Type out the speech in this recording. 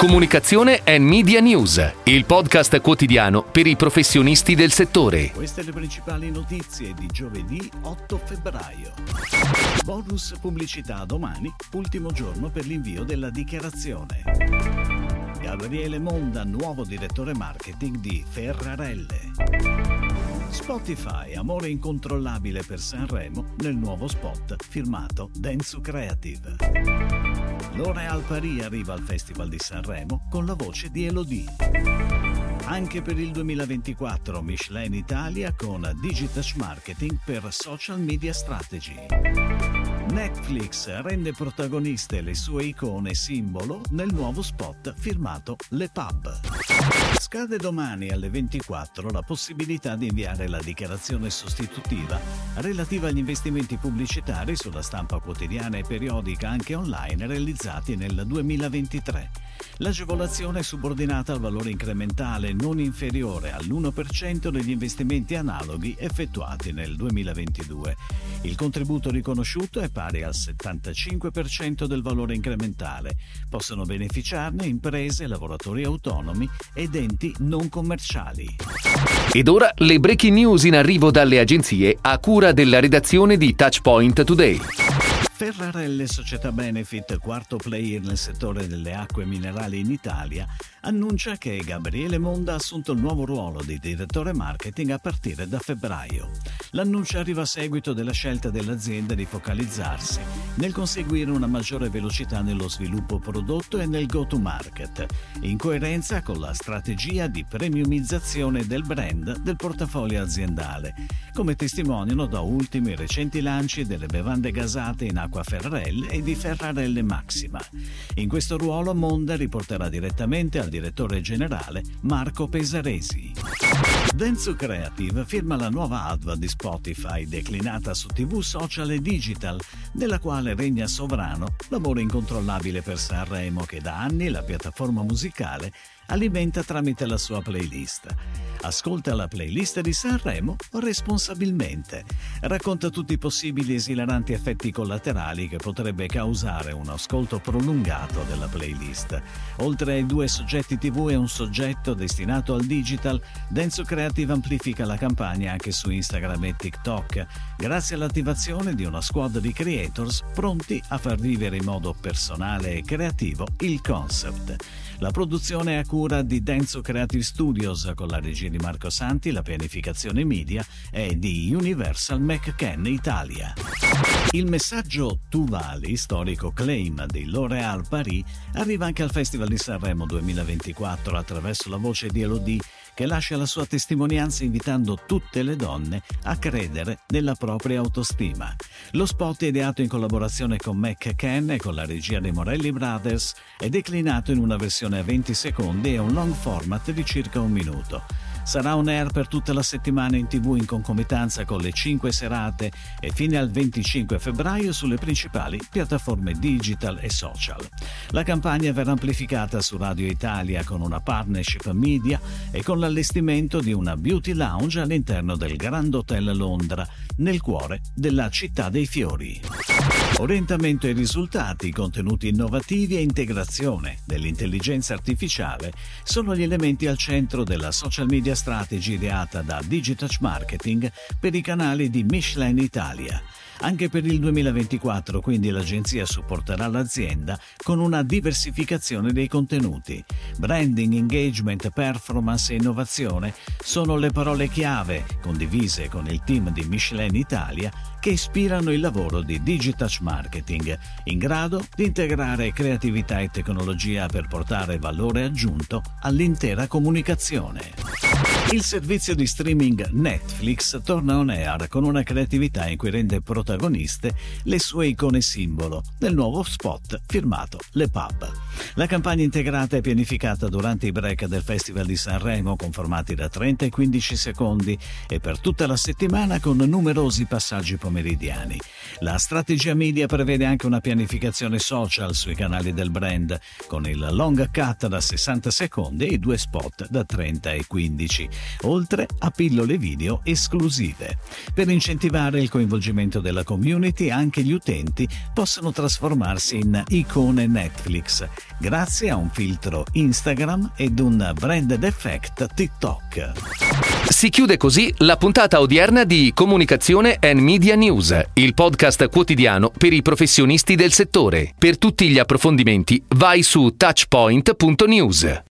Comunicazione e Media News, il podcast quotidiano per i professionisti del settore. Queste le principali notizie di giovedì 8 febbraio. Bonus pubblicità domani, ultimo giorno per l'invio della dichiarazione. Gabriele Monda, nuovo direttore marketing di Ferrarelle. Spotify, amore incontrollabile per Sanremo nel nuovo spot firmato Densu Creative. L'Oreal Paris arriva al Festival di Sanremo con la voce di Elodie. Anche per il 2024 Michelin Italia con Digitouch Marketing per Social Media Strategy. Netflix rende protagoniste le sue icone simbolo nel nuovo spot firmato Le Pub. Scade domani alle 24 la possibilità di inviare la dichiarazione sostitutiva relativa agli investimenti pubblicitari sulla stampa quotidiana e periodica anche online realizzati nel 2023. L'agevolazione è subordinata al valore incrementale non inferiore all'1% degli investimenti analoghi effettuati nel 2022. Il contributo riconosciuto è pari al 75% del valore incrementale. Possono beneficiarne imprese, lavoratori autonomi ed enti non commerciali. Ed ora le breaking news in arrivo dalle agenzie a cura della redazione di Touchpoint Today. Ferrarelle Società Benefit, quarto player nel settore delle acque minerali in Italia, annuncia che Gabriele Monda ha assunto il nuovo ruolo di direttore marketing a partire da febbraio. L'annuncio arriva a seguito della scelta dell'azienda di focalizzarsi nel conseguire una maggiore velocità nello sviluppo prodotto e nel go-to-market, in coerenza con la strategia di premiumizzazione del brand del portafoglio aziendale, come testimoniano da ultimi recenti lanci delle bevande gasate in acqua Ferrarelle e di Ferrarelle Maxima. In questo ruolo Monda riporterà direttamente al direttore generale Marco Pesaresi. Denso Creative firma la nuova adva di Spotify declinata su TV social e digital, nella quale regna sovrano l'amore incontrollabile per Sanremo che da anni la piattaforma musicale alimenta tramite la sua playlist. Ascolta la playlist di Sanremo responsabilmente. Racconta tutti i possibili esilaranti effetti collaterali che potrebbe causare un ascolto prolungato della playlist. Oltre ai due soggetti TV e un soggetto destinato al digital, Denso Creative amplifica la campagna anche su Instagram e TikTok, grazie all'attivazione di una squad di creators pronti a far vivere in modo personale e creativo il concept. La produzione è a cura di Denso Creative Studios con la regia di Marco Santi, la pianificazione media è di Universal McCann Italia. Il messaggio Tu vali, storico claim di L'Oréal Paris, arriva anche al Festival di Sanremo 2024 attraverso la voce di Elodie che lascia la sua testimonianza invitando tutte le donne a credere nella propria autostima. Lo spot è ideato in collaborazione con McCann e con la regia dei Morelli Brothers è declinato in una versione a 20 secondi e un long format di circa un minuto. Sarà on air per tutta la settimana in tv in concomitanza con le 5 serate e fino al 25 febbraio sulle principali piattaforme digital e social. La campagna verrà amplificata su Radio Italia con una partnership media e con l'allestimento di una beauty lounge all'interno del Grand Hotel Londra, nel cuore della città dei fiori. Orientamento ai risultati, contenuti innovativi e integrazione dell'intelligenza artificiale sono gli elementi al centro della social media strategy ideata da Digitouch Marketing per i canali di Michelin Italia. Anche per il 2024 quindi l'agenzia supporterà l'azienda con una diversificazione dei contenuti. Branding, engagement, performance e innovazione sono le parole chiave condivise con il team di Michelin Italia che ispirano il lavoro di Digitouch Marketing, in grado di integrare creatività e tecnologia per portare valore aggiunto all'intera comunicazione. Il servizio di streaming Netflix torna on air con una creatività in cui rende protagoniste le sue icone simbolo nel nuovo spot firmato Le Pub. La campagna integrata è pianificata durante i break del Festival di Sanremo con formati da 30 e 15 secondi e per tutta la settimana con numerosi passaggi pomeridiani. La strategia media prevede anche una pianificazione social sui canali del brand con il long cut da 60 secondi e i due spot da 30 e 15 oltre a pillole video esclusive. Per incentivare il coinvolgimento della community, anche gli utenti possono trasformarsi in icone Netflix grazie a un filtro Instagram ed un branded effect TikTok. Si chiude così la puntata odierna di Comunicazione and Media News, il podcast quotidiano per i professionisti del settore. Per tutti gli approfondimenti vai su touchpoint.news.